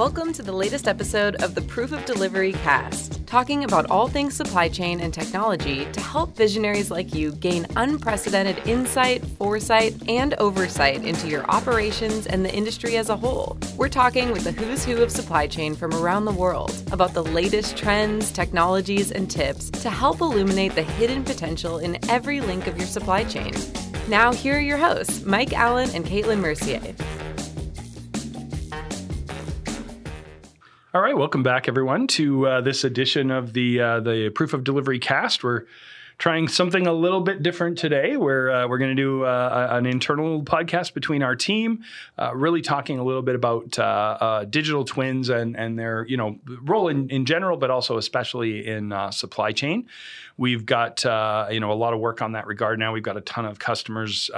Welcome to the latest episode of the Proof of Delivery cast, talking about all things supply chain and technology to help visionaries like you gain unprecedented insight, foresight, and oversight into your operations and the industry as a whole. We're talking with the who's who of supply chain from around the world about the latest trends, technologies, and tips to help illuminate the hidden potential in every link of your supply chain. Now, here are your hosts, Mike Allan and Kaitlin Mercier. All right, welcome back, everyone, to uh, this edition of the uh, the Proof of Delivery cast. We're trying something a little bit different today. Where uh, we're going to do uh, an internal podcast between our team, uh, really talking a little bit about uh, digital twins and and their you know role in, in general, but also especially in supply chain. We've got you know a lot of work on that regard now. We've got a ton of customers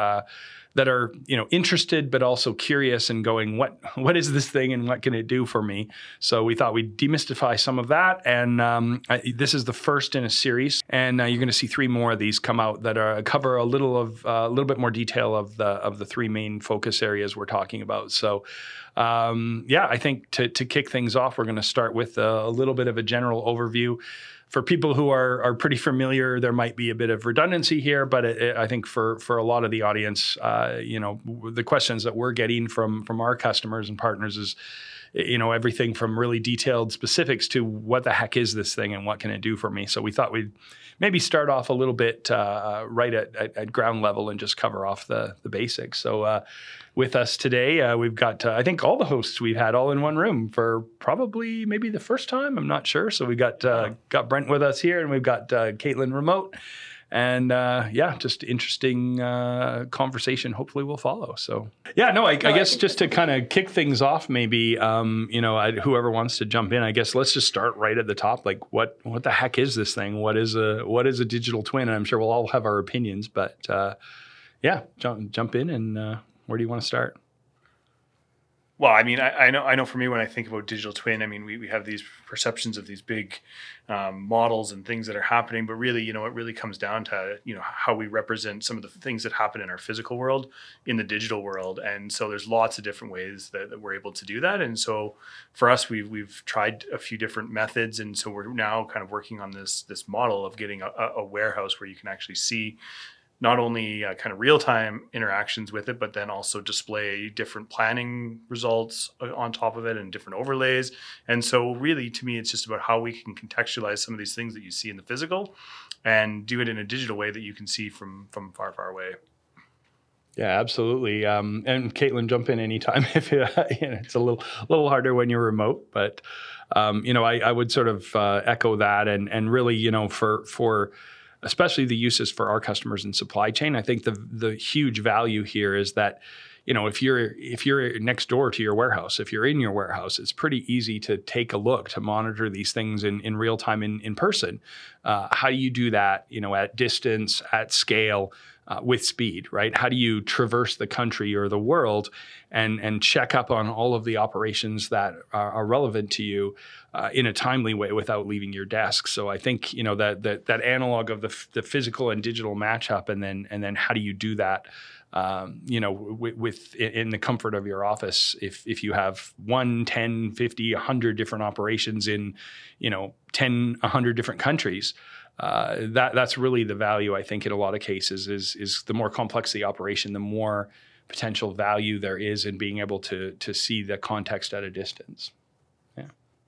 that are you know interested but also curious and going what what is this thing and what can it do for me? So we thought we'd demystify some of that. And um, I, this is the first in a series. And uh, you're going to see three more of these come out that are cover a little of uh, a little bit more detail of the of the three main focus areas we're talking about. So um, yeah i think to, to kick things off we're going to start with a, a little bit of a general overview for people who are are pretty familiar, there might be a bit of redundancy here, but it, it, I think for for a lot of the audience, uh, you know, the questions that we're getting from from our customers and partners is, you know, everything from really detailed specifics to what the heck is this thing and what can it do for me. So we thought we'd maybe start off a little bit uh, right at, at, at, ground level and just cover off the the basics. So uh, with us today. Uh, we've got, uh, I think, all the hosts we've had all in one room for probably maybe the first time. I'm not sure. So we got uh, got Brent with us here, and we've got uh, Kaitlin remote. And uh, yeah, just interesting uh, conversation. Hopefully, will follow. So yeah, no, I, I guess just to kind of kick things off, maybe um, you know, I, whoever wants to jump in, I guess let's just start right at the top. Like, what what the heck is this thing? What is a what is a digital twin? And I'm sure we'll all have our opinions, but uh, yeah, jump jump in and where do you want to start? Well, I mean, I, I, know, I know. For me, when I think about digital twin, I mean, we, we have these perceptions of these big um, models and things that are happening, but really, you know, it really comes down to you know how we represent some of the things that happen in our physical world in the digital world, and so there's lots of different ways that, that we're able to do that. And so, for us, we've we've tried a few different methods, and so we're now kind of working on this this model of getting a, a warehouse where you can actually see not only uh, kind of real time interactions with it, but then also display different planning results uh, on top of it and different overlays. And so, really, to me, it's just about how we can contextualize some of these things that you see in the physical and do it in a digital way that you can see from from far, far away. Yeah, absolutely. Um, and Kaitlin, jump in anytime if you, you know, it's a little little harder when you're remote, but um, you know, I, I, would sort of uh, echo that, and and really, you know, for for especially the uses for our customers in supply chain. I think the the huge value here is that you know if you're if you're next door to your warehouse if you're in your warehouse it's pretty easy to take a look to monitor these things in, in real time in, in person uh, how do you do that you know at distance at scale uh, with speed, right? How do you traverse the country or the world and and check up on all of the operations that are, are relevant to you uh, in a timely way without leaving your desk? So I think you know that that that analog of the, f- the physical and digital matchup, and then and then how do you do that? Um, you know, with, with, in the comfort of your office, if if you have one, 10, 50, 100 different operations in, you know, 10, 100 different countries, uh, that that's really the value I think in a lot of cases is is the more complex the operation, the more potential value there is in being able to to see the context at a distance.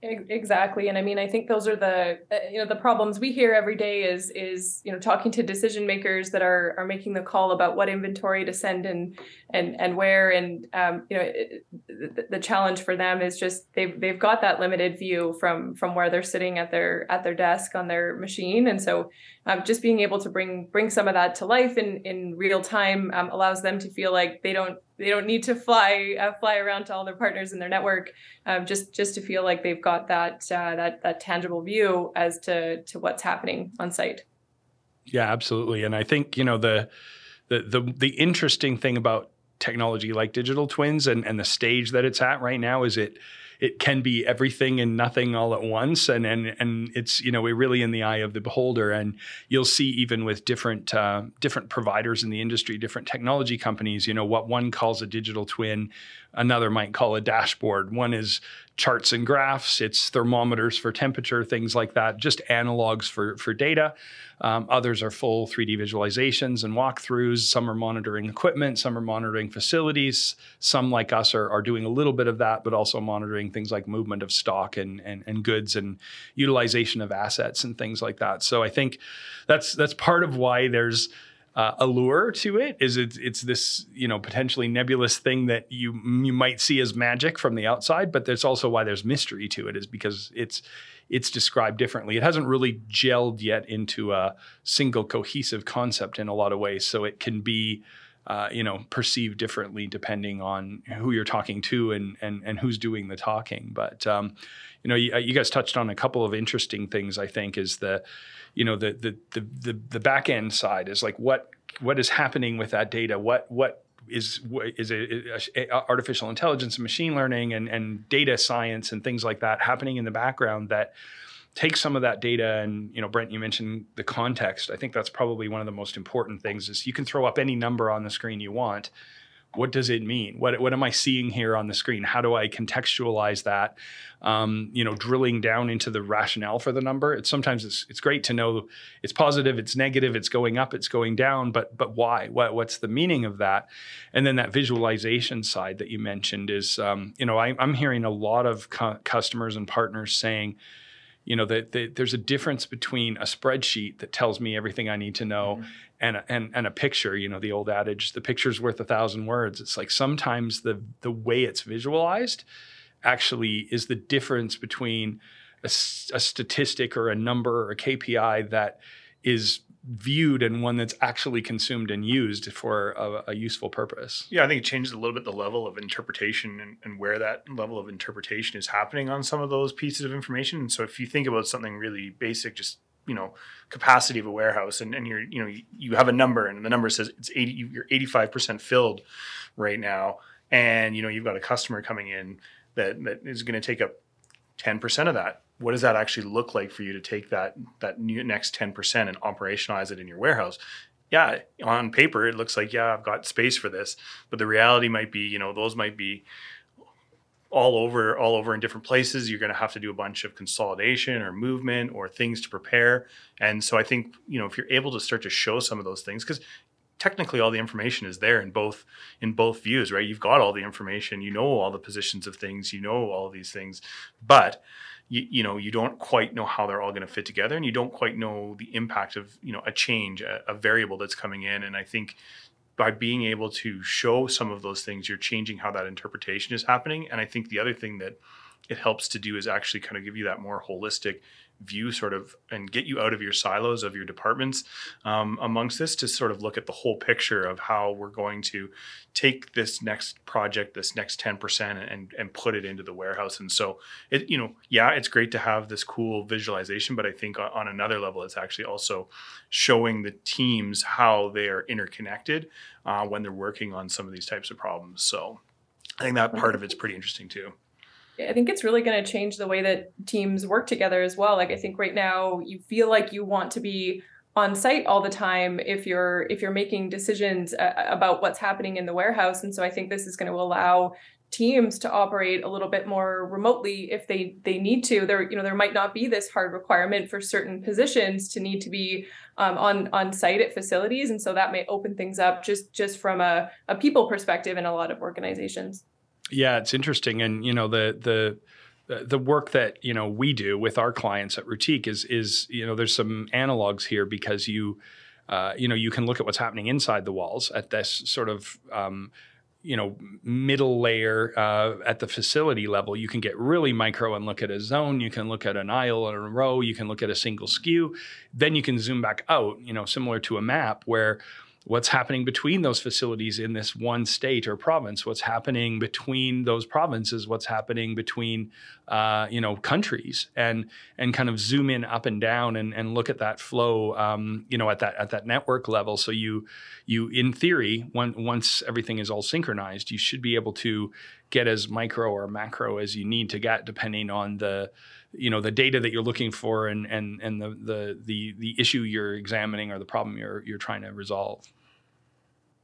Exactly, and I mean, I think those are the uh, you know the problems we hear every day is is you know talking to decision makers that are are making the call about what inventory to send and and and where, and um, you know it, the, the challenge for them is just they've they've got that limited view from from where they're sitting at their at their desk on their machine, and so um, just being able to bring bring some of that to life in in real time um, allows them to feel like they don't they don't need to fly uh, fly around to all their partners in their network um, just just to feel like they've got that uh, that that tangible view as to to what's happening on site. Yeah absolutely. And i think you know the the the, the interesting thing about technology like digital twins and, and the stage that it's at right now is it it can be everything and nothing all at once, and and and it's you know we're really in the eye of the beholder, and you'll see even with different uh, different providers in the industry, different technology companies, you know what one calls a digital twin, another might call a dashboard. One is charts and graphs, it's thermometers for temperature, things like that, just analogs for for data. Um, others are full 3D visualizations and walkthroughs. Some are monitoring equipment, some are monitoring facilities. Some, like us, are, are doing a little bit of that, but also monitoring things like movement of stock and, and, and goods and utilization of assets and things like that. So I think that's that's part of why there's uh, allure to it is it's, it's this you know potentially nebulous thing that you you might see as magic from the outside but that's also why there's mystery to it is because it's it's described differently. It hasn't really gelled yet into a single cohesive concept in a lot of ways. So it can be, uh, you know, perceived differently depending on who you're talking to and and and who's doing the talking. But um, you know, you, you guys touched on a couple of interesting things. I think is the, you know, the the the the, the back end side is like what what is happening with that data. What what is is a, a, artificial intelligence and machine learning and, and data science and things like that happening in the background that take some of that data and you know brent you mentioned the context i think that's probably one of the most important things is you can throw up any number on the screen you want what does it mean? What, what am I seeing here on the screen? How do I contextualize that? Um, you know, drilling down into the rationale for the number. It's sometimes it's it's great to know it's positive, it's negative, it's going up, it's going down, but but why? What what's the meaning of that? And then that visualization side that you mentioned is, um, you know, I, am hearing a lot of cu- customers and partners saying you know that the, there's a difference between a spreadsheet that tells me everything I need to know mm-hmm. and, a, and and a picture. You know the old adage, the picture's worth a thousand words. It's like sometimes the the way it's visualized actually is the difference between a, a statistic or a number or a KPI that is viewed and one that's actually consumed and used for a, a, useful purpose. Yeah, I think it changes a little bit the level of interpretation and, and, where that level of interpretation is happening on some of those pieces of information. So if you think about something really basic, just you know, capacity of a warehouse and, and you're, you know, you, you have a number and the number says it's 80, you're 85% filled right now. And, you know, you've got a customer coming in that, that is going to take up 10% of that what does that actually look like for you to take that that next 10% and operationalize it in your warehouse? Yeah on paper it looks like yeah i've got space for this. But the reality might be you know those might be all over all over in different places. You're going to have to do a bunch of consolidation or movement or things to prepare. And so i think you know if you're able to start to show some of those things because technically all the information is there in both in both views right? You've got all the information. You know all the positions of things. You know all these things. But you, you know you don't quite know how they're all going to fit together and you don't quite know the impact of you know a change a, a variable that's coming in. And i think by being able to show some of those things you're changing how that interpretation is happening. And i think the other thing that it helps to do is actually kind of give you that more holistic view sort of and get you out of your silos of your departments um, amongst this to sort of look at the whole picture of how we're going to take this next project this next 10% and and put it into the warehouse. And so it you know yeah it's great to have this cool visualization but i think on another level it's actually also showing the teams how they are interconnected uh, when they're working on some of these types of problems. So i think that part of it's pretty interesting too I think it's really going to change the way that teams work together as well. Like I think right now you feel like you want to be on site all the time if you're if you're making decisions uh, about what's happening in the warehouse. And so I think this is going to allow teams to operate a little bit more remotely if they they need to. There you know there might not be this hard requirement for certain positions to need to be um, on on site at facilities. And so that may open things up just just from a, a people perspective in a lot of organizations yeah, it's interesting, and you know the the the work that you know we do with our clients at Routeique is is you know there's some analogs here because you uh, you know you can look at what's happening inside the walls at this sort of um, you know middle layer uh, at the facility level. You can get really micro and look at a zone. You can look at an aisle and a row. You can look at a single SKU. Then you can zoom back out you know similar to a map where what's happening between those facilities in this one state or province what's happening between those provinces what's happening between uh, you know countries and and kind of zoom in up and down and, and look at that flow um, you know at that at that network level. So you you in theory when, once everything is all synchronized you should be able to get as micro or macro as you need to get depending on the you know the data that you're looking for and and and the the the, the issue you're examining or the problem you're you're trying to resolve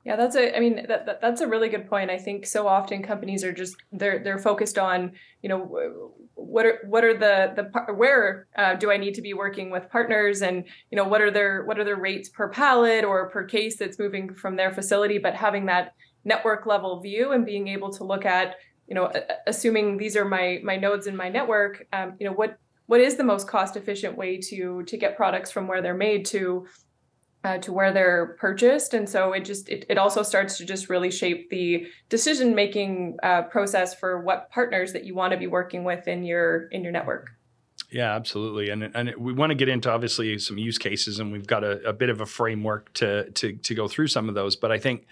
yeah, that's a. I mean, that, that, that's a really good point. I think so often companies are just they're they're focused on you know what are what are the the where uh, do I need to be working with partners and you know what are their what are their rates per pallet or per case that's moving from their facility, but having that network level view and being able to look at you know assuming these are my my nodes in my network, um, you know what what is the most cost efficient way to to get products from where they're made to uh, to where they're purchased. And so it just it, it also starts to just really shape the decision making uh, process for what partners that you want to be working with in your in your network. Yeah absolutely. And, and we want to get into obviously some use cases and we've got a, a bit of a framework to, to to go through some of those. But i think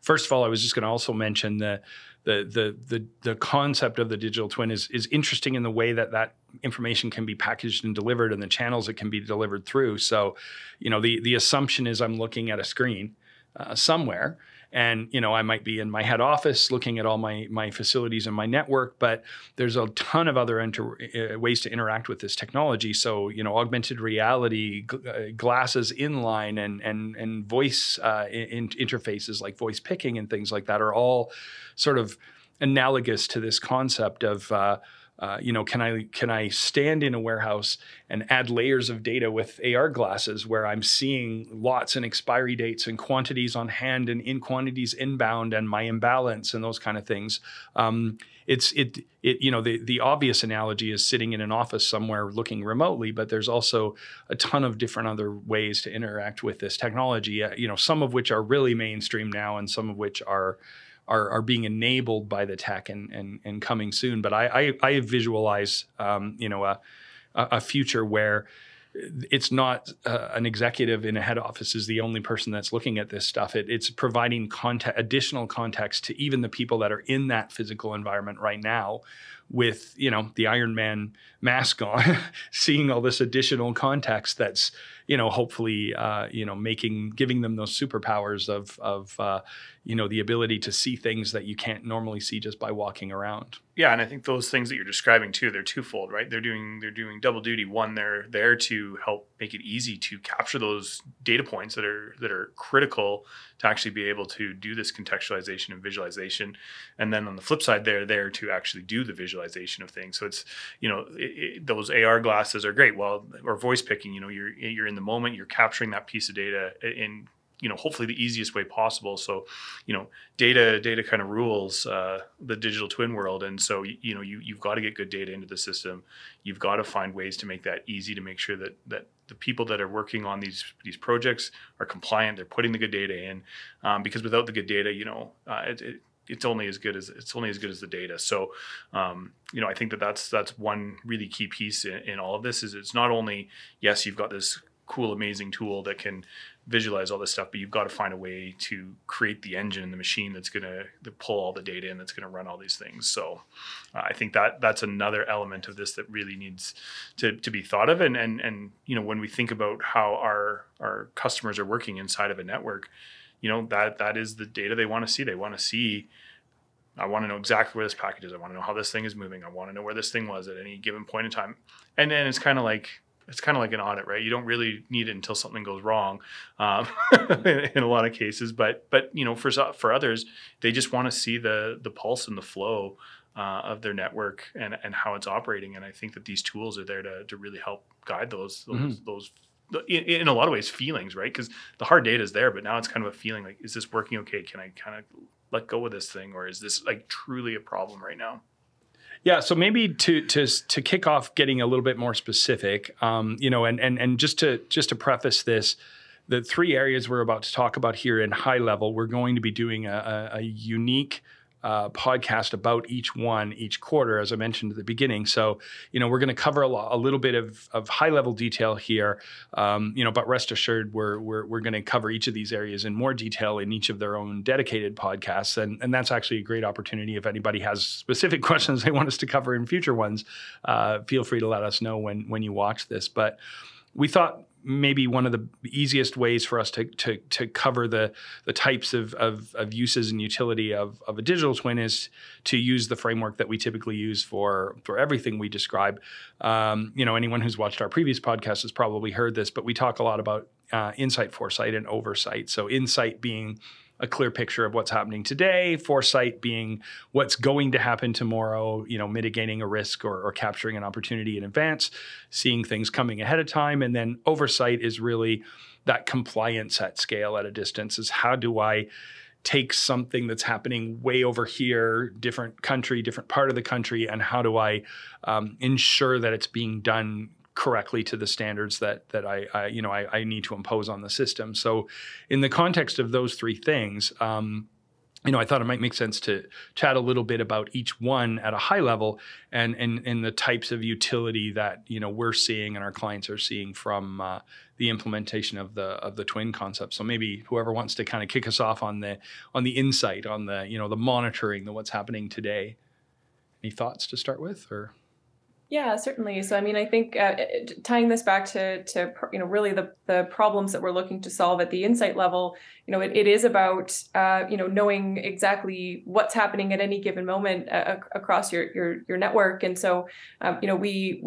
first of all i was just going to also mention the the the the the concept of the digital twin is is interesting in the way that that information can be packaged and delivered and the channels it can be delivered through. So, you know, the the assumption is I'm looking at a screen uh, somewhere and you know i might be in my head office looking at all my my facilities and my network but there's a ton of other inter- uh, ways to interact with this technology so you know augmented reality g- uh, glasses inline and and and voice uh, in- interfaces like voice picking and things like that are all sort of analogous to this concept of uh, uh, you know, can I can I stand in a warehouse and add layers of data with AR glasses where I'm seeing lots and expiry dates and quantities on hand and in quantities inbound and my imbalance and those kind of things. Um, it's it it you know the the obvious analogy is sitting in an office somewhere looking remotely, but there's also a ton of different other ways to interact with this technology. Uh, you know, some of which are really mainstream now, and some of which are are, are being enabled by the tech and, and, and coming soon. But I, I, I visualize, um, you know, a, a future where it's not uh, an executive in a head office is the only person that's looking at this stuff. It, it's providing context, additional context to even the people that are in that physical environment right now with you know the Iron Man mask on, seeing all this additional context that's you know hopefully uh, you know making giving them those superpowers of of uh, you know the ability to see things that you can't normally see just by walking around. Yeah, and I think those things that you're describing too, they're twofold, right? They're doing they're doing double duty. One, they're there to help make it easy to capture those data points that are that are critical to actually be able to do this contextualization and visualization. And then on the flip side, they're there to actually do the visualization of things. So it's you know it, it, those AR glasses are great. Well, or voice picking, you know, you're you're in the moment, you're capturing that piece of data in you know hopefully the easiest way possible. So you know data data kind of rules uh, the digital twin world. And so you know you, you've got to get good data into the system. You've got to find ways to make that easy to make sure that that the people that are working on these these projects are compliant they're putting the good data in. Um, because without the good data you know uh, it, it, it's only as good as it's only as good as the data. So, um, you know, I think that that's that's one really key piece in, in, all of this is it's not only yes, you've got this cool, amazing tool that can visualize all this stuff, but you've got to find a way to create the engine, and the machine that's going to pull all the data in, that's going to run all these things. So uh, I think that that's another element of this that really needs to, to be thought of. And, and, and, you know, when we think about how our, our customers are working inside of a network, you know, that, that is the data they want to see. They want to see, I want to know exactly where this package is. I want to know how this thing is moving. I want to know where this thing was at any given point in time. And then it's kind of like, it's kind of like an audit, right? You don't really need it until something goes wrong, um, in, in, a lot of cases. But but you know, for for others, they just want to see the the pulse and the flow uh, of their network and and how it's operating. And I think that these tools are there to to really help guide those those, mm-hmm. those in, in, a lot of ways feelings, right? Because the hard data is there, but now it's kind of a feeling like, is this working okay? Can I kind of let go of this thing, or is this like truly a problem right now? Yeah, so maybe to to to kick off, getting a little bit more specific, um, you know, and and and just to just to preface this, the three areas we're about to talk about here in high level, we're going to be doing a, a, a unique uh, podcast about each one each quarter, as I mentioned at the beginning. So, you know, we're going to cover a, lo- a, little bit of, of high level detail here, um, you know, but rest assured, we're, we're, we're going to cover each of these areas in more detail in each of their own dedicated podcasts. And, and that's actually a great opportunity. If anybody has specific questions they want us to cover in future ones, uh, feel free to let us know when, when you watch this. But we thought maybe one of the easiest ways for us to, to, to cover the, the types of, of, of, uses and utility of, of a digital twin is to use the framework that we typically use for, for everything we describe. Um, you know, anyone who's watched our previous podcast has probably heard this, but we talk a lot about uh, insight, foresight, and oversight. So insight being a clear picture of what's happening today, foresight being what's going to happen tomorrow, you know, mitigating a risk or, or capturing an opportunity in advance, seeing things coming ahead of time. And then oversight is really that compliance at scale at a distance is how do I take something that's happening way over here, different country, different part of the country, and how do I um, ensure that it's being done correctly to the standards that that I, I you know I, I, need to impose on the system. So, in the context of those three things. Um, you know, I thought it might make sense to chat a little bit about each one at a high level and and, and the types of utility that you know we're seeing and our clients are seeing from uh, the implementation of the of the twin concept. So maybe whoever wants to kind of kick us off on the on the insight, on the you know the monitoring, the what's happening today. Any thoughts to start with, or yeah, certainly. So, I mean, I think uh, tying this back to to you know really the the problems that we're looking to solve at the insight level, you know, it, it is about uh, you know knowing exactly what's happening at any given moment uh, across your your your network. And so, um, you know, we,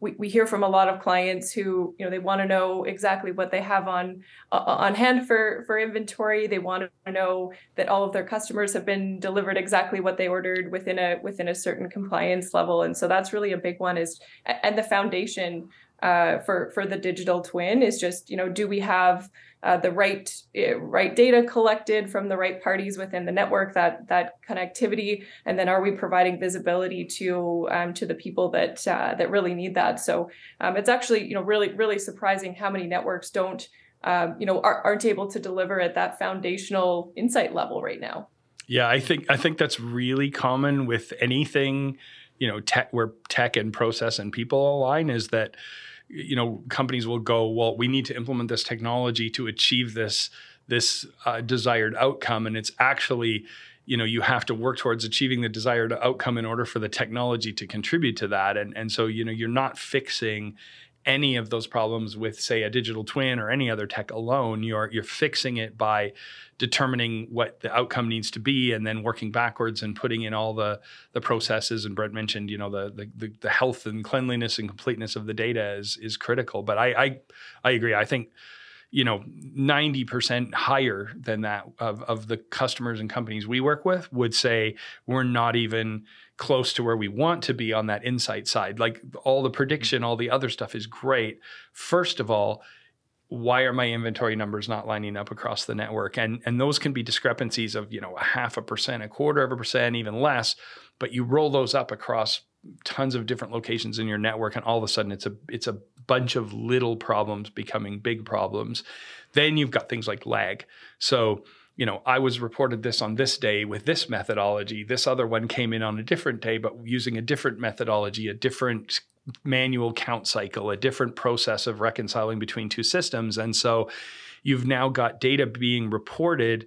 we we hear from a lot of clients who you know they want to know exactly what they have on uh, on hand for for inventory. They want to know that all of their customers have been delivered exactly what they ordered within a within a certain compliance level. And so that's really a big is and the foundation uh, for for the digital twin is just you know do we have uh, the right uh, right data collected from the right parties within the network that that connectivity? And then are we providing visibility to um, to the people that uh, that really need that? So um, it's actually you know really really surprising how many networks don't um, you know are, aren't able to deliver at that foundational insight level right now. Yeah i think i think that's really common with anything you know tech where tech and process and people align is that you know companies will go well we need to implement this technology to achieve this this uh, desired outcome. And it's actually you know you have to work towards achieving the desired outcome in order for the technology to contribute to that. And and so you know you're not fixing any of those problems with say a digital twin or any other tech alone you're you're fixing it by determining what the outcome needs to be and then working backwards and putting in all the the processes. And Brent mentioned you know the the, the health and cleanliness and completeness of the data is is critical. But I I, I agree. I think you know 90% higher than that of, of the customers and companies we work with would say we're not even close to where we want to be on that insight side. Like all the prediction all the other stuff is great. First of all why are my inventory numbers not lining up across the network? And and those can be discrepancies of you know a half a percent a quarter of a percent even less but you roll those up across tons of different locations in your network and all of a sudden it's a it's a bunch of little problems becoming big problems then you've got things like lag so you know i was reported this on this day with this methodology this other one came in on a different day but using a different methodology a different manual count cycle, a different process of reconciling between two systems. And so you've now got data being reported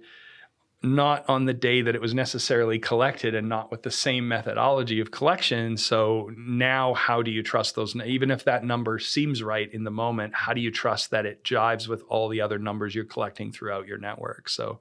not on the day that it was necessarily collected and not with the same methodology of collection. So now, how do you trust those? Even if that number seems right in the moment, how do you trust that it jives with all the other numbers you're collecting throughout your network? So,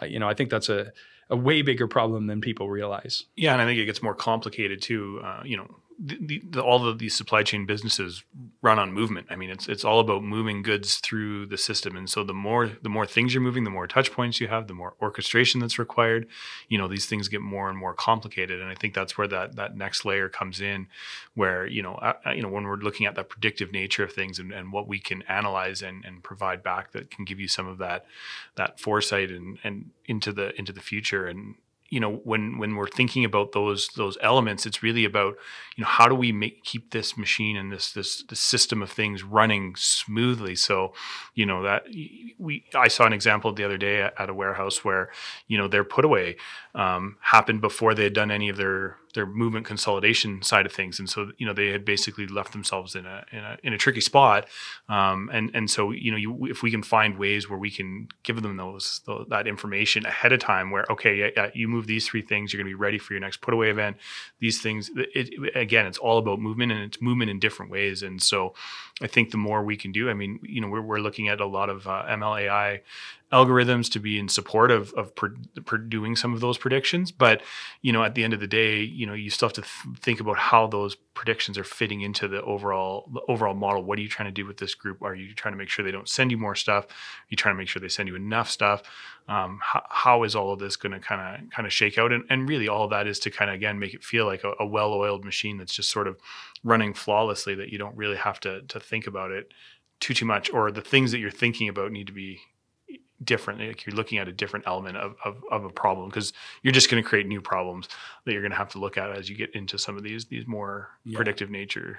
uh, you know, I think that's a, a way bigger problem than people realize. Yeah, and I think it gets more complicated too. Uh, you know, the, the, all of these supply chain businesses run on movement. I mean, it's it's all about moving goods through the system, and so the more the more things you're moving, the more touch points you have, the more orchestration that's required. You know, these things get more and more complicated, and I think that's where that that next layer comes in, where you know you know when we're looking at the predictive nature of things and, and what we can analyze and, and provide back that can give you some of that that foresight and and into the into the future and you know when when we're thinking about those those elements it's really about you know how do we make keep this machine and this this this system of things running smoothly? So you know that we i saw an example the other day at a warehouse where you know their put away um, happened before they had done any of their their movement consolidation side of things, and so you know they had basically left themselves in a in a, in a tricky spot. Um, and and so you know you, if we can find ways where we can give them those, that information ahead of time, where okay, yeah, yeah, you move these three things, you're going to be ready for your next put away event. These things, it, again, it's all about movement, and it's movement in different ways. And so I think the more we can do, I mean, you know, we're we're looking at a lot of uh, MLAI algorithms to be in support of of doing some of those predictions. But you know at the end of the day you know you still have to th- think about how those predictions are fitting into the overall the overall model. What are you trying to do with this group? Are you trying to make sure they don't send you more stuff? Are you trying to make sure they send you enough stuff? Um, how, how is all of this going to kind of kind of shake out? And, and really all of that is to kind of again make it feel like a, a well-oiled machine that's just sort of running flawlessly that you don't really have to to think about it too too much or the things that you're thinking about need to be different. Like you're looking at a different element of, of, of a problem because you're just going to create new problems that you're going to have to look at as you get into some of these these more yeah. predictive nature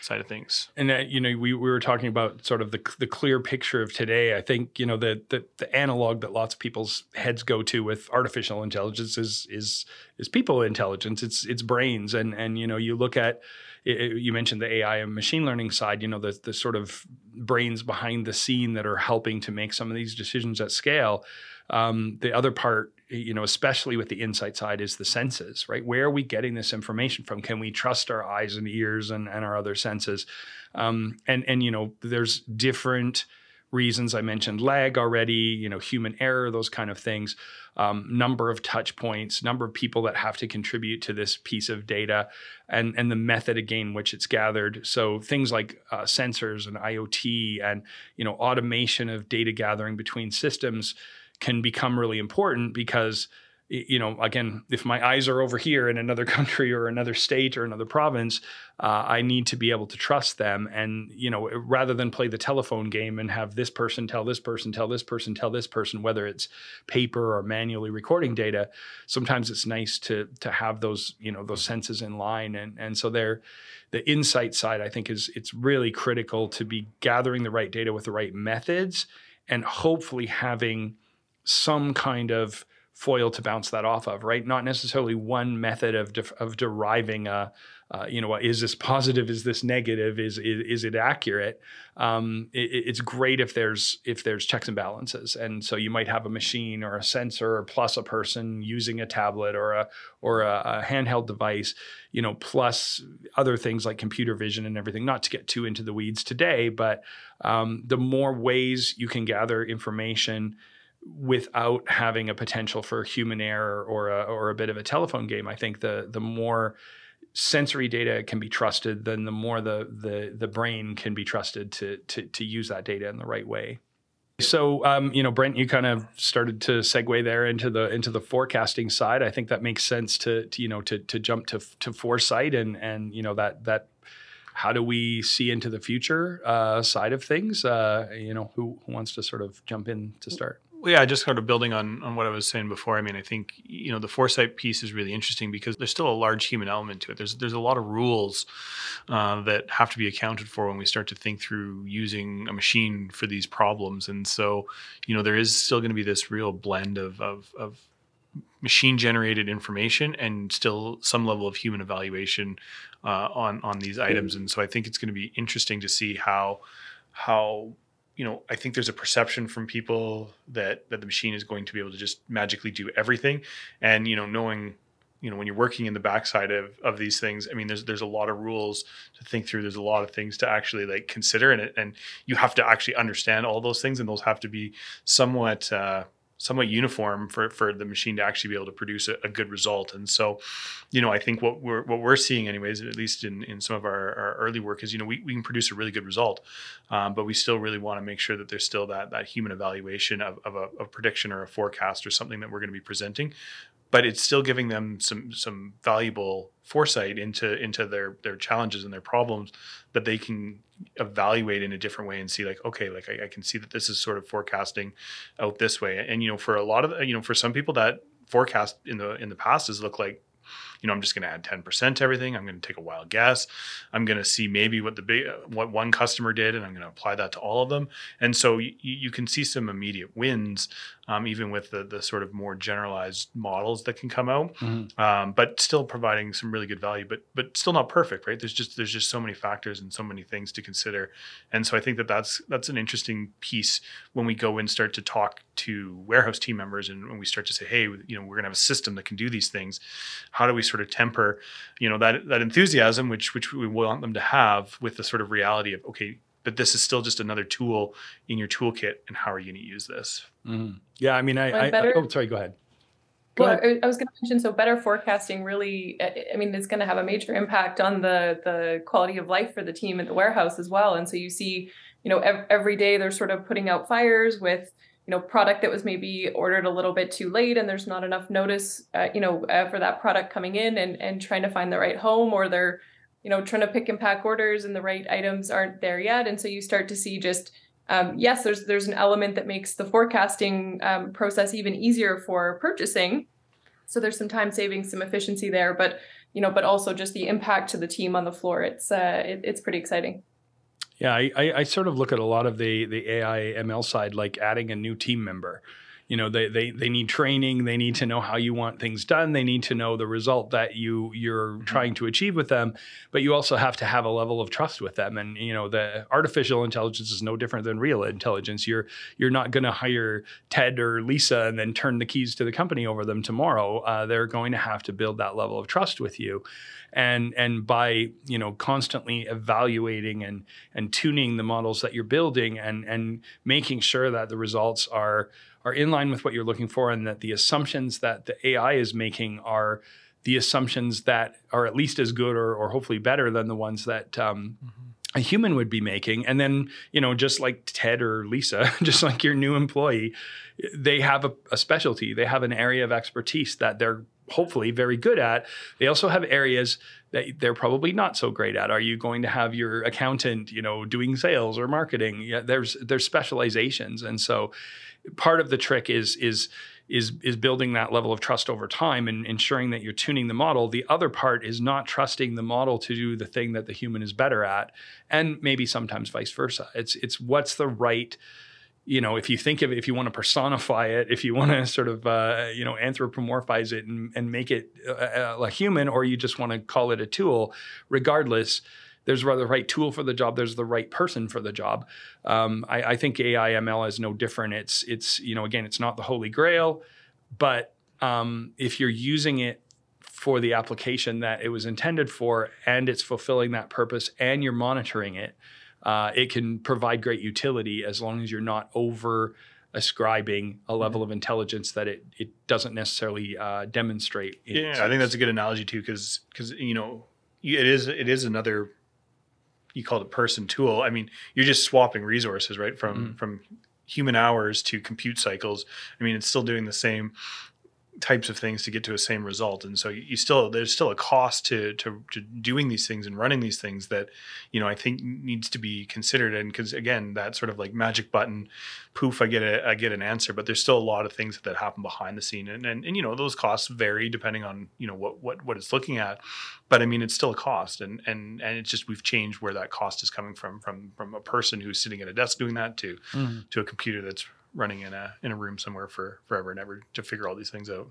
side of things. And uh, you know, we, we were talking about sort of the the clear picture of today. I think you know the, the the analog that lots of people's heads go to with artificial intelligence is is is people intelligence. It's it's brains, and and you know, you look at it, you mentioned the AI and machine learning side, you know, the, the sort of brains behind the scene that are helping to make some of these decisions at scale. Um, the other part, you know, especially with the insight side, is the senses, right? Where are we getting this information from? Can we trust our eyes and ears and, and our other senses? Um, and and you know, there's different reasons. I mentioned lag already, you know, human error, those kind of things um, number of touch points, number of people that have to contribute to this piece of data, and and the method again which it's gathered. So things like uh, sensors and IoT and you know automation of data gathering between systems can become really important because you know, again, if my eyes are over here in another country or another state or another province, uh, I need to be able to trust them. And, you know, rather than play the telephone game and have this person tell this person, tell this person, tell this person, whether it's paper or manually recording data, sometimes it's nice to to have those, you know, those senses in line. And and so there, the insight side, I think, is it's really critical to be gathering the right data with the right methods and hopefully having some kind of foil to bounce that off of, right? Not necessarily one method of de- of deriving a, uh, you know, is this positive? Is this negative? Is is, is it accurate? Um, it, it's great if there's if there's checks and balances, and so you might have a machine or a sensor plus a person using a tablet or a or a, a handheld device, you know, plus other things like computer vision and everything. Not to get too into the weeds today, but um, the more ways you can gather information without having a potential for human error or a, or a bit of a telephone game. I think the the more sensory data can be trusted, then the more the the the brain can be trusted to to to use that data in the right way. So, um, you know, Brent, you kind of started to segue there into the into the forecasting side. I think that makes sense to, to you know to to jump to to foresight and and you know that that how do we see into the future uh, side of things? Uh, you know, who, who wants to sort of jump in to start? Well, yeah, just kind of building on on what I was saying before. I mean, I think you know the foresight piece is really interesting because there's still a large human element to it. There's there's a lot of rules uh, that have to be accounted for when we start to think through using a machine for these problems. And so, you know, there is still going to be this real blend of of, of machine generated information and still some level of human evaluation uh, on on these items. And so, I think it's going to be interesting to see how how you know, I think there's a perception from people that that the machine is going to be able to just magically do everything, and you know, knowing, you know, when you're working in the backside of of these things, I mean, there's there's a lot of rules to think through. There's a lot of things to actually like consider and and you have to actually understand all those things, and those have to be somewhat. Uh, somewhat uniform for, for the machine to actually be able to produce a, a, good result. And so, you know, I think what we're what we're seeing, anyways, at least in, in some of our, our early work, is you know we, we can produce a really good result, um, but we still really want to make sure that there's still that that human evaluation of, of a, a prediction or a forecast or something that we're going to be presenting but it's still giving them some some valuable foresight into into their their challenges and their problems that they can evaluate in a different way and see like okay like I, I, can see that this is sort of forecasting out this way. And you know for a lot of you know for some people that forecast in the in the past has looked like you know, I'm just going to add 10% to everything. I'm going to take a wild guess. I'm going to see maybe what the big, what one customer did, and I'm going to apply that to all of them. And so you, you can see some immediate wins, um, even with the the sort of more generalized models that can come out, mm-hmm. um, but still providing some really good value, but but still not perfect, right? There's just there's just so many factors and so many things to consider. And so I think that that's that's an interesting piece when we go and start to talk to warehouse team members and when we start to say, hey, you know, we're going to have a system that can do these things. How do we sort of temper, you know, that that enthusiasm which which we want them to have with the sort of reality of okay, but this is still just another tool in your toolkit, and how are you going to use this? Mm-hmm. Yeah, I mean, I, I, better, I, oh, sorry, go ahead. Go well, ahead. I was going to mention so better forecasting really. I mean, it's going to have a major impact on the the quality of life for the team at the warehouse as well. And so you see, you know, every, every day they're sort of putting out fires with you know product that was maybe ordered a little bit too late and there's not enough notice uh, you know uh, for that product coming in and and trying to find the right home or they're you know trying to pick and pack orders and the right items aren't there yet. And so you start to see just um, yes there's there's an element that makes the forecasting um, process even easier for purchasing. So there's some time saving some efficiency there but you know but also just the impact to the team on the floor it's uh, it, it's pretty exciting yeah, I, I, sort of look at a lot of the the AI ML side like adding a new team member. You know, they, they they need training. They need to know how you want things done. They need to know the result that you you're mm-hmm. trying to achieve with them. But you also have to have a level of trust with them. And you know, the artificial intelligence is no different than real intelligence. You're you're not going to hire Ted or Lisa and then turn the keys to the company over them tomorrow. Uh, they're going to have to build that level of trust with you and and by you know constantly evaluating and and tuning the models that you're building and and making sure that the results are are in line with what you're looking for and that the assumptions that the AI is making are the assumptions that are at least as good or, or hopefully better than the ones that um, mm-hmm a human would be making. And then, you know, just like Ted or Lisa, just like your new employee, they have a, a, specialty. They have an area of expertise that they're hopefully very good at. They also have areas that they're probably not so great at. Are you going to have your accountant, you know, doing sales or marketing? Yeah, there's there's specializations, and so part of the trick is is is is building that level of trust over time and ensuring that you're tuning the model. The other part is not trusting the model to do the thing that the human is better at, and maybe sometimes vice versa. It's it's what's the right you know, if you think of it, if you want to personify it, if you want to sort of, uh, you know, anthropomorphize it and, and make it a, a, human, or you just want to call it a tool, regardless, there's the right tool for the job. There's the right person for the job. Um, I, I, think AI ML is no different. It's, it's, you know, again, it's not the holy grail, but um, if you're using it for the application that it was intended for and it's fulfilling that purpose and you're monitoring it, uh, it can provide great utility as long as you're not over ascribing a level of intelligence that it it doesn't necessarily uh, demonstrate. Yeah, I think that's a good analogy too, because because you know it is it is another you call it person tool. I mean, you're just swapping resources, right? From mm-hmm. from human hours to compute cycles. I mean, it's still doing the same types of things to get to a same result. And so you still there's still a cost to, to, to doing these things and running these things that you know i think needs to be considered. And because again that sort of like magic button poof i get a i get an answer. But there's still a lot of things that happen behind the scene. And and, and you know those costs vary depending on you know what what what it's looking at. But i mean it's still a cost. And and and it's just we've changed where that cost is coming from from from a person who's sitting at a desk doing that to mm-hmm. to a computer that's running in a in a room somewhere for forever and ever to figure all these things out.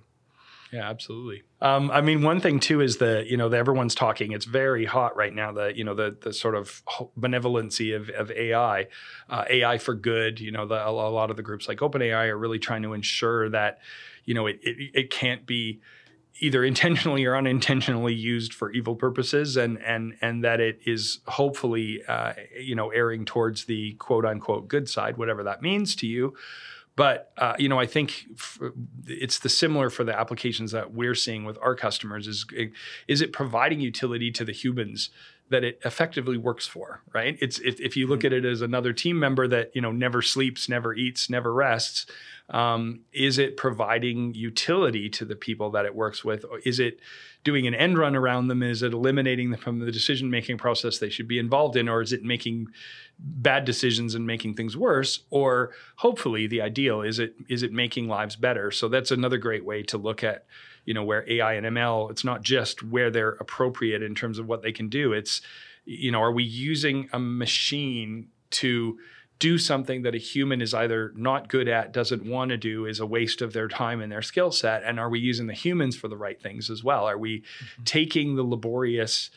Yeah, absolutely. Um, I mean, one thing too is that you know everyone's talking. It's very hot right now. The you know the the sort of benevolency of, of AI, uh, AI for good. You know, the, a lot of the groups like OpenAI are really trying to ensure that you know it it, it can't be either intentionally or unintentionally used for evil purposes and and and that it is hopefully uh, you know erring towards the quote unquote good side whatever that means to you. But uh, you know i think f- it's the similar for the applications that we're seeing with our customers is is it providing utility to the humans that it effectively works for, right? It's if, if you look mm-hmm. at it as another team member that you know never sleeps, never eats, never rests, um, is it providing utility to the people that it works with? Or is it doing an end run around them? Is it eliminating them from the decision making process they should be involved in, or is it making bad decisions and making things worse? Or hopefully, the ideal is it is it making lives better? So that's another great way to look at you know where AI and ML. It's not just where they're appropriate in terms of what they can do. It's you know, are we using a machine to do something that a human is either not good at, doesn't want to do, is a waste of their time and their skill set? And are we using the humans for the right things as well? Are we mm-hmm. taking the laborious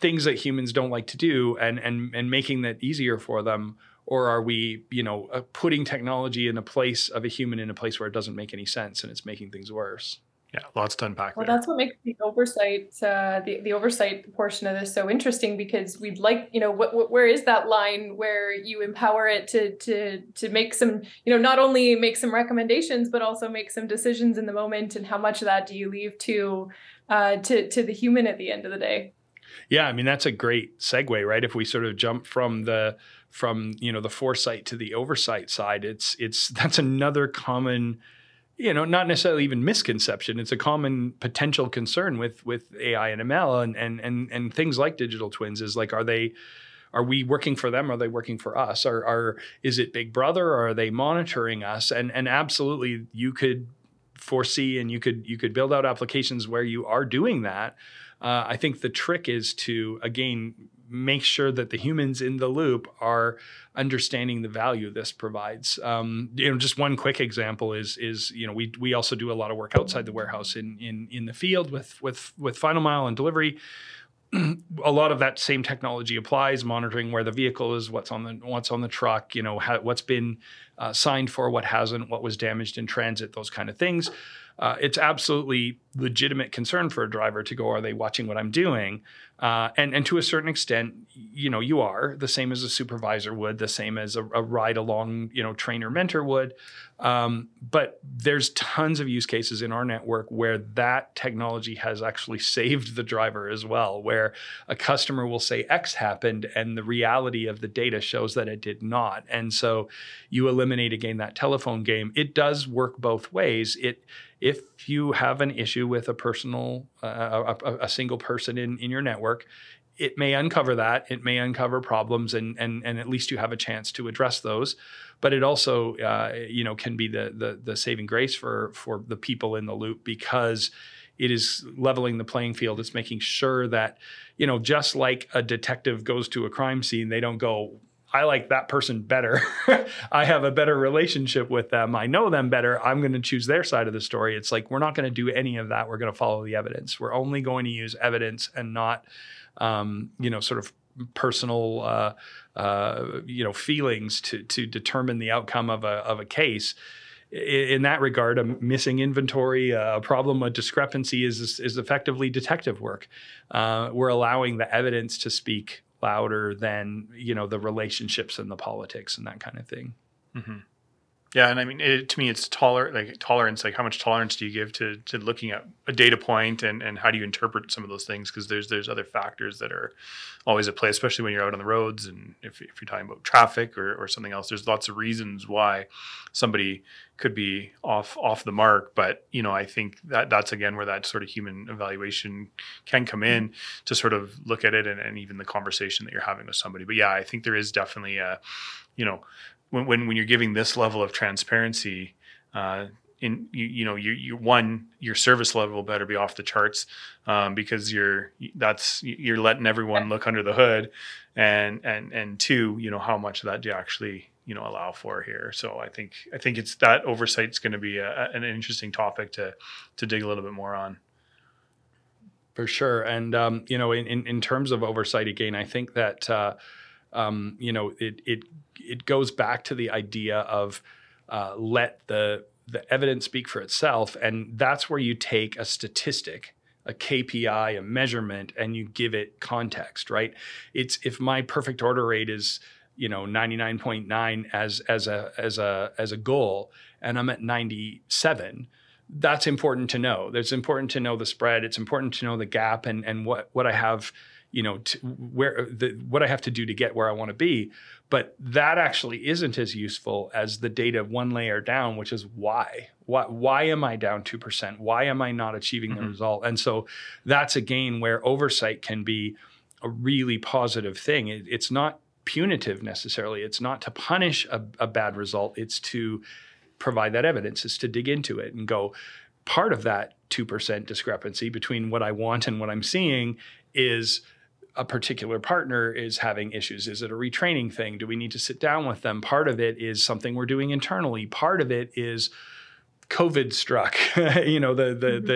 things that humans don't like to do and and and making that easier for them? Or are we, you know, uh, putting technology in a place of a human in a place where it doesn't make any sense and it's making things worse? Yeah, lots to unpack. Well, there. that's what makes the oversight, uh, the the oversight portion of this so interesting because we'd like, you know, what, what, where is that line where you empower it to to to make some, you know, not only make some recommendations but also make some decisions in the moment, and how much of that do you leave to uh, to to the human at the end of the day? Yeah, I mean that's a great segue, right? If we sort of jump from the from you know the foresight to the oversight side, it's it's that's another common you know, not necessarily even misconception. It's a common potential concern with with AI and ML and and and and things like digital twins is like, are they are we working for them? Are they working for us? Are are is it Big Brother or are they monitoring us? And and absolutely you could foresee and you could you could build out applications where you are doing that. Uh, I think the trick is to again make sure that the humans in the loop are understanding the value this provides. Um, you know, just one quick example is is you know we we also do a lot of work outside the warehouse in in in the field with with with final mile and delivery. a lot of that same technology applies, monitoring where the vehicle is, what's on the what's on the truck, you know, how, what's been uh, signed for, what hasn't, what was damaged in transit, those kind of things uh, it's absolutely legitimate concern for a driver to go, are they watching what I'm doing? Uh, and and to a certain extent, you know, you are the same as a supervisor would, the same as a, a ride along, you know, trainer mentor would. Um, but there's tons of use cases in our network where that technology has actually saved the driver as well, where a customer will say X happened and the reality of the data shows that it did not. And so you eliminate again that telephone game. It does work both ways. It if you have an issue with a personal, uh, a, a, single person in, in your network, it may uncover that. It may uncover problems, and and and at least you have a chance to address those. But it also, uh, you know, can be the, the the saving grace for for the people in the loop because it is leveling the playing field. It's making sure that, you know, just like a detective goes to a crime scene, they don't go, I like that person better. I have a better relationship with them. I know them better. I'm going to choose their side of the story. It's like we're not going to do any of that. We're going to follow the evidence. We're only going to use evidence and not, um, you know, sort of personal, uh, uh, you know, feelings to to determine the outcome of a of a case. In that regard, a missing inventory, a problem, a discrepancy is is effectively detective work. Uh, we're allowing the evidence to speak louder than you know the relationships and the politics and that kind of thing. Mm-hmm. Yeah, and I mean, it, to me, it's toler like tolerance. Like, how much tolerance do you give to to looking at a data point, and and how do you interpret some of those things? Because there's there's other factors that are always at play, especially when you're out on the roads, and if, if you're talking about traffic or, or something else. There's lots of reasons why somebody could be off off the mark. But you know, I think that that's again where that sort of human evaluation can come in to sort of look at it, and, and even the conversation that you're having with somebody. But yeah, I think there is definitely a you know when when, when you're giving this level of transparency, uh, in you, you know you, you one your service level better be off the charts um, because you're that's you're letting everyone look under the hood, and and and two you know how much of that do you actually you know allow for here. So I think I think it's that oversight's going to be a, an interesting topic to to dig a little bit more on. For sure, and um, you know, in, in, in terms of oversight, again, I think that uh, um, you know, it it it goes back to the idea of uh, let the the evidence speak for itself, and that's where you take a statistic, a KPI, a measurement, and you give it context, right? It's if my perfect order rate is you know 99.9 as as a as a as a goal, and I'm at 97 that's important to know. It's important to know the spread. It's important to know the gap and and what what I have you know, where the, what I have to do to get where I want to be. But that actually isn't as useful as the data one layer down, which is why. Why, why am I down 2%? Why am I not achieving mm-hmm. the result? And so that's again where oversight can be a really positive thing. It, it's not punitive necessarily. It's not to punish a, a bad result. It's to provide that evidence. It's to dig into it and go, part of that 2% discrepancy between what I want and what I'm seeing is a particular partner is having issues. Is it a retraining thing? Do we need to sit down with them? Part of it is something we're doing internally. Part of it is COVID struck, you know, the the mm-hmm.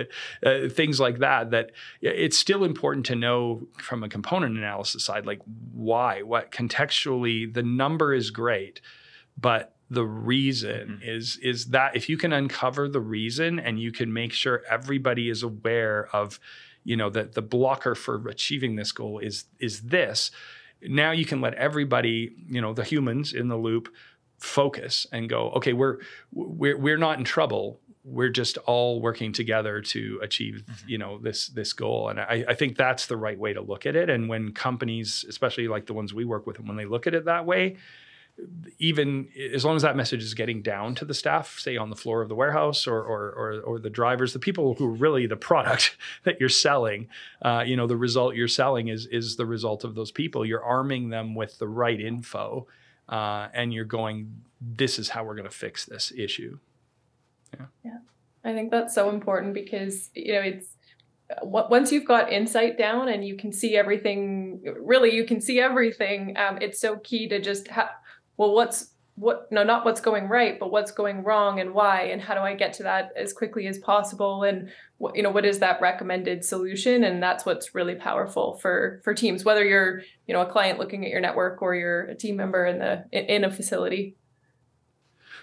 the uh, things like that. That it's still important to know from a component analysis side, like why, what contextually, the number is great, but the reason mm-hmm. is is that if you can uncover the reason and you can make sure everybody is aware of you know that the blocker for achieving this goal is is this. Now you can let everybody you know the humans in the loop focus and go okay we're we're we're not in trouble. We're just all working together to achieve mm-hmm. you know this this goal. And I, I think that's the right way to look at it. And when companies especially like the ones we work with when they look at it that way even as long as that message is getting down to the staff, say on the floor of the warehouse or or or, or the drivers, the people who are really the product that you're selling, uh, you know, the result you're selling is is the result of those people. You're arming them with the right info, uh, and you're going, this is how we're going to fix this issue. Yeah. Yeah, I think that's so important because you know it's once you've got insight down and you can see everything really you can see everything um, it's so key to just have well what's what no not what's going right but what's going wrong and why and how do i get to that as quickly as possible? And what you know what is that recommended solution? And that's what's really powerful for for teams whether you're you know a client looking at your network or you're a team member in the in a facility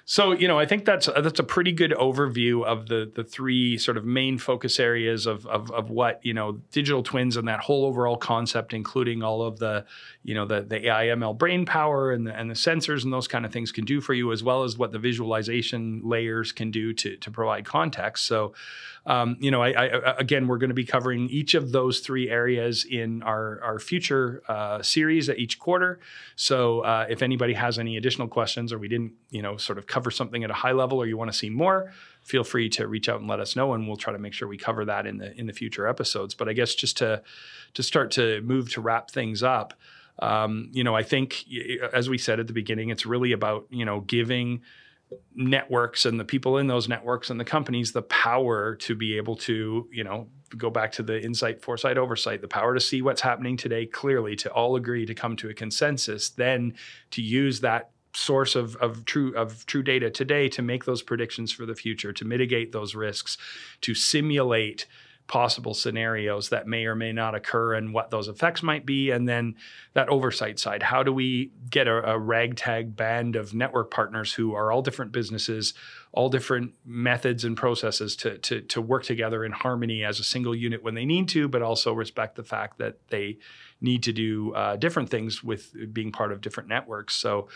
so you know, I think that's that's a pretty good overview of the the three sort of main focus areas of of, of what you know digital twins and that whole overall concept, including all of the you know the the AI ML brain power and the and the sensors and those kind of things can do for you, as well as what the visualization layers can do to to provide context. So um, you know, I, I, again, we're going to be covering each of those three areas in our, our future uh, series at each quarter. So uh, if anybody has any additional questions or we didn't, you know, sort of cover something at a high level or you want to see more, feel free to reach out and let us know, and we'll try to make sure we cover that in the in the future episodes. But I guess just to to start to move to wrap things up. Um, you know, I think, as we said at the beginning, it's really about you know giving networks and the people in those networks and the companies the power to be able to you know go back to the insight foresight oversight the power to see what's happening today clearly to all agree to come to a consensus then to use that source of, of true of true data today to make those predictions for the future to mitigate those risks to simulate possible scenarios that may or may not occur and what those effects might be. And then that oversight side how do we get a, a, ragtag band of network partners who are all different businesses, all different methods and processes to, to, to work together in harmony as a single unit when they need to, but also respect the fact that they need to do uh, different things with being part of different networks. So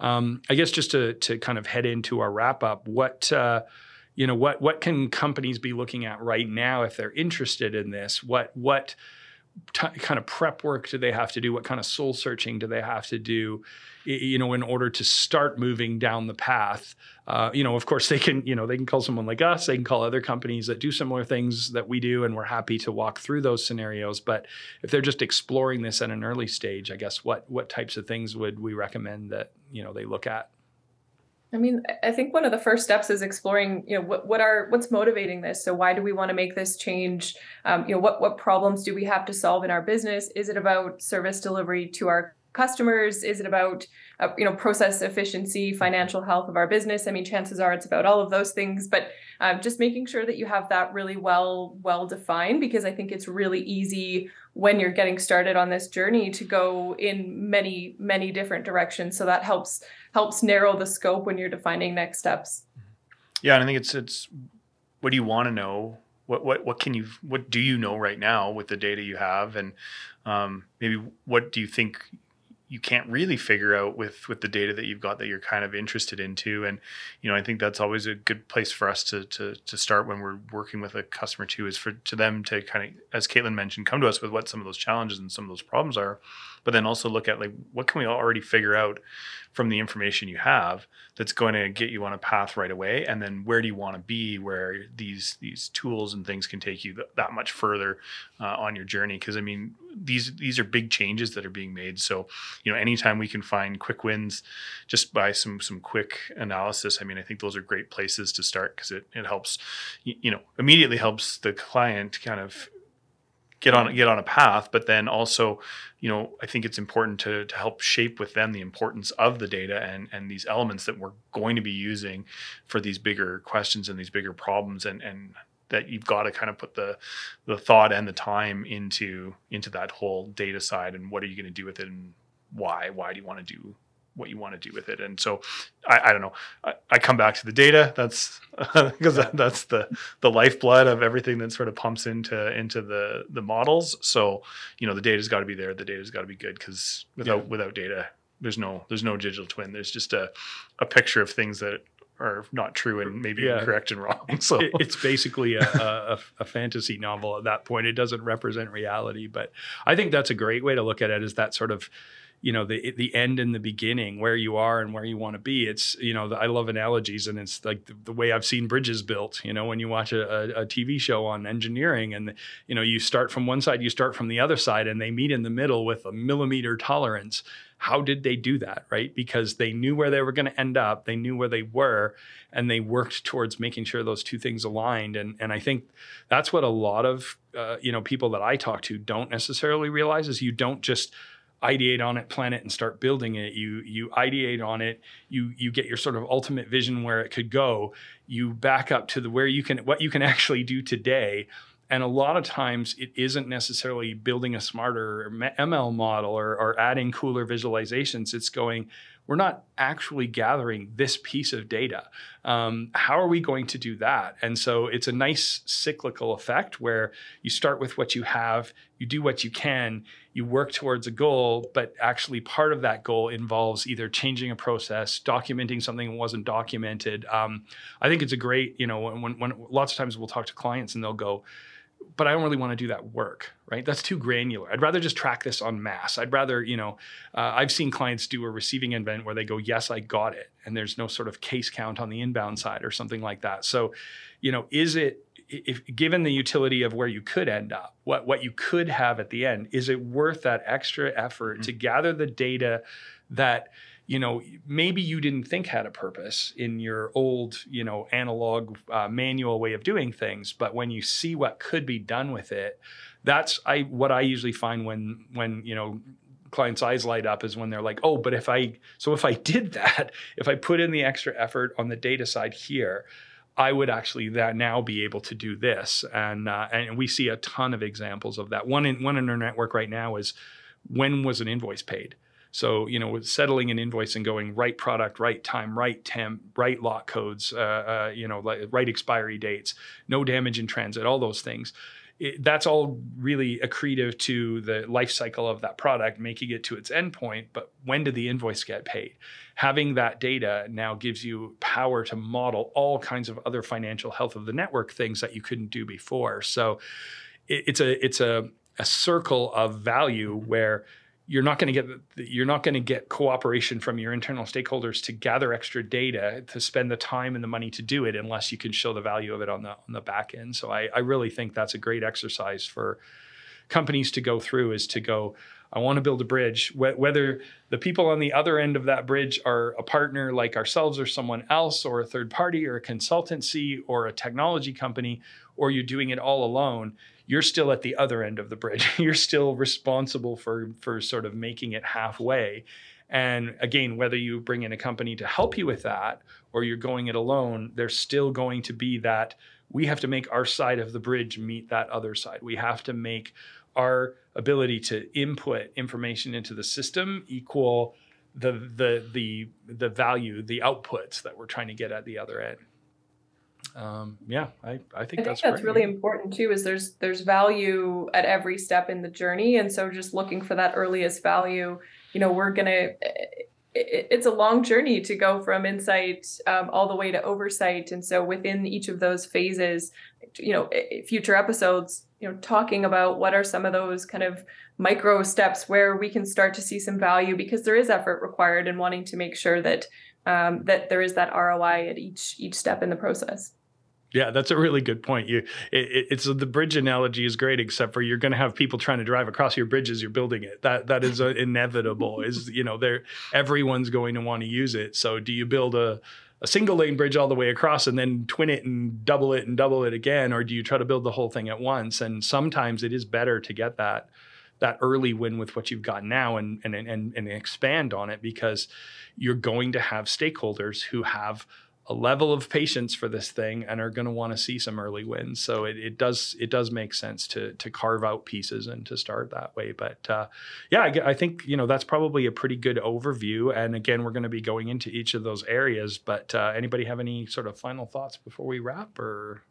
um, I guess just to, to kind of head into our wrap up, what uh, you know what what can companies be looking at right now if they're interested in this? What what t- kind of prep work do they have to do? What kind of soul searching do they have to do you know in order to start moving down the path? Uh, you know of course they can you know they can call someone like us they can call other companies that do similar things that we do and we're happy to walk through those scenarios. But if they're just exploring this at an early stage i guess what what types of things would we recommend that you know they look at I mean, I think one of the first steps is exploring, you know, what, what are what's motivating this. So why do we want to make this change? Um, you know, what what problems do we have to solve in our business? Is it about service delivery to our customers? Is it about uh, you know process efficiency, financial health of our business? I mean, chances are it's about all of those things. But um, just making sure that you have that really well well defined, because I think it's really easy when you're getting started on this journey to go in many many different directions. So that helps helps narrow the scope when you're defining next steps. Yeah, and I think it's it's what do you want to know? What what what can you what do you know right now with the data you have, and um, maybe what do you think you can't really figure out with with the data that you've got that you're kind of interested into. And you know i think that's always a good place for us to to, to start when we're working with a customer too is for to them to kind of as Kaitlin mentioned come to us with what some of those challenges and some of those problems are but then also look at like what can we already figure out from the information you have that's going to get you on a path right away? And then where do you want to be where these these tools and things can take you th- that much further uh, on your journey? Because i mean these these are big changes that are being made. So you know anytime we can find quick wins just by some some quick analysis i mean i think those are great places to start because it, it helps you know immediately helps the client kind of get on get on a path but then also you know i think it's important to to help shape with them the importance of the data and and these elements that we're going to be using for these bigger questions and these bigger problems and and that you've got to kind of put the the thought and the time into into that whole data side and what are you going to do with it and why? Why do you want to do what you want to do with it. And so I, I don't know. I, I, come back to the data. That's because that, that's the the lifeblood of everything that sort of pumps into into the the models. So you know the data's got to be there. The data's got to be good because without yeah. without data, there's no there's no digital twin. There's just a a picture of things that are not true and maybe yeah. incorrect and wrong. So it, it's basically a, a, a, fantasy novel at that point. It doesn't represent reality, but I think that's a great way to look at it. Is that sort of you know the the end and the beginning where you are and where you want to be. It's you know the, i love analogies and it's like the, the, way i've seen bridges built you know when you watch a, a, a, tv show on engineering and you know you start from one side you start from the other side and they meet in the middle with a millimeter tolerance. How did they do that right? Because they knew where they were going to end up they knew where they were and they worked towards making sure those two things aligned. And and i think that's what a lot of uh, you know people that i talk to don't necessarily realize is you don't just ideate on it, plan it, and start building it. You you ideate on it. You you get your sort of ultimate vision where it could go. You back up to the where you can what you can actually do today. And a lot of times it isn't necessarily building a smarter ML model or, or adding cooler visualizations. It's going, we're not actually gathering this piece of data. Um, how are we going to do that? And so it's a nice cyclical effect where you start with what you have, you do what you can, you work towards a goal, but actually part of that goal involves either changing a process, documenting something that wasn't documented. Um, I think it's a great, you know, when, when lots of times we'll talk to clients and they'll go, but I don't really want to do that work, right? That's too granular. I'd rather just track this on mass. I'd rather, you know, uh, I've seen clients do a receiving event where they go, yes, I got it. And there's no sort of case count on the inbound side or something like that. So, you know, is it, if given the utility of where you could end up, what, what you could have at the end, is it worth that extra effort mm-hmm. to gather the data that, you know maybe you didn't think had a purpose in your old you know analog uh, manual way of doing things but when you see what could be done with it that's i what i usually find when when you know clients eyes light up is when they're like oh but if i so if i did that if i put in the extra effort on the data side here I would actually that now be able to do this, and uh, and we see a ton of examples of that. One in one in our network right now is when was an invoice paid? So, you know, with settling an invoice and going right product, right time, right temp, right lot codes, uh, uh, you know, right expiry dates, no damage in transit, all those things. It, that's all really accretive to the life cycle of that product, making it to its endpoint. But when did the invoice get paid? Having that data now gives you power to model all kinds of other financial health of the network things that you couldn't do before. So it, it's a it's a a circle of value where you're not going to get you're not going to get cooperation from your internal stakeholders to gather extra data to spend the time and the money to do it unless you can show the value of it on the on the back end. So I, I really think that's a great exercise for companies to go through is to go I want to build a bridge. Whether the people on the other end of that bridge are a partner like ourselves or someone else, or a third party, or a consultancy, or a technology company, or you're doing it all alone, you're still at the other end of the bridge. you're still responsible for for sort of making it halfway. And again, whether you bring in a company to help you with that or you're going it alone, there's still going to be that we have to make our side of the bridge meet that other side. We have to make our ability to input information into the system equal the the the the value, the outputs that we're trying to get at the other end um, yeah, I, I think I that's think that's really important too. Is there's there's value at every step in the journey, and so just looking for that earliest value you know we're gonna it's a long journey to go from insight um, all the way to oversight and so within each of those phases you know future episodes you know talking about what are some of those kind of micro steps where we can start to see some value because there is effort required in wanting to make sure that um, that there is that ROI at each each step in the process. Yeah, that's a really good point. You, it, it's the bridge analogy is great, except for you're going to have people trying to drive across your bridge as you're building it. That that is uh, inevitable. is you know, there everyone's going to want to use it. So, do you build a a single lane bridge all the way across and then twin it and double it and double it again, or do you try to build the whole thing at once? And sometimes it is better to get that that early win with what you've got now and and and, and expand on it because you're going to have stakeholders who have a level of patience for this thing and are going to want to see some early wins. So it, it does it does make sense to to carve out pieces and to start that way. But uh, yeah, I, I, think you know that's probably a pretty good overview. And again, we're going to be going into each of those areas. But uh, anybody have any sort of final thoughts before we wrap? Or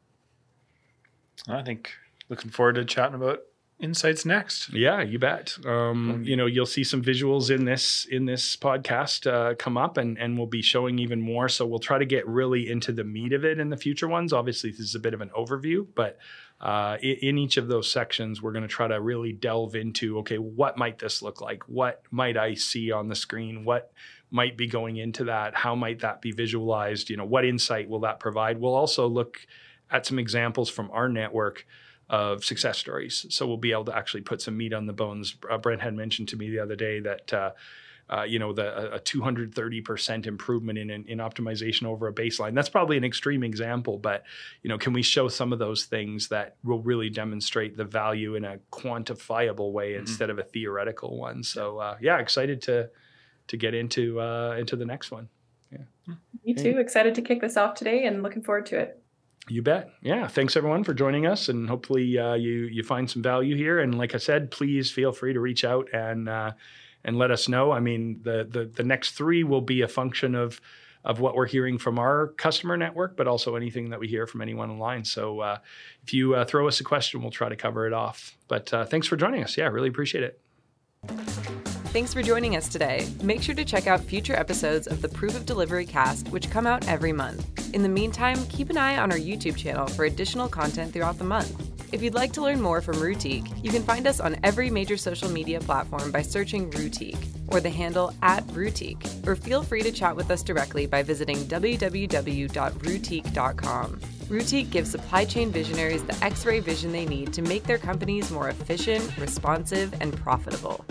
I think looking forward to chatting about insights next. Yeah, you bet. Um, you know, you'll see some visuals in this in this podcast uh, come up, and and we'll be showing even more. So we'll try to get really into the meat of it in the future ones. Obviously, this is a bit of an overview, but uh, in, in, each of those sections, we're going to try to really delve into okay, what might this look like? What might I see on the screen? What might be going into that? How might that be visualized? You know, what insight will that provide? We'll also look at some examples from our network of success stories. So we'll be able to actually put some meat on the bones. Uh, Brent had mentioned to me the other day that. Uh, uh, you know, the a 230% improvement in, in, in optimization over a baseline. That's probably an extreme example, but you know, can we show some of those things that will really demonstrate the value in a quantifiable way mm-hmm. instead of a theoretical one? So uh, yeah, excited to to get into uh, into the next one. Yeah, me too. Excited to kick this off today, and looking forward to it. You bet. Yeah. Thanks everyone for joining us, and hopefully uh, you you find some value here. And like I said, please feel free to reach out and uh, and let us know. I mean, the the the next three will be a function of of what we're hearing from our customer network, but also anything that we hear from anyone online. So uh, if you uh, throw us a question, we'll try to cover it off. But uh, thanks for joining us. Yeah, really appreciate it. Thanks for joining us today. Make sure to check out future episodes of the Proof of Delivery cast, which come out every month. In the meantime, keep an eye on our YouTube channel for additional content throughout the month. If you'd like to learn more from Routeique, you can find us on every major social media platform by searching Routeique or the handle at Routeique, or feel free to chat with us directly by visiting www.routeique.com. Routeique gives supply chain visionaries the x ray vision they need to make their companies more efficient, responsive, and profitable.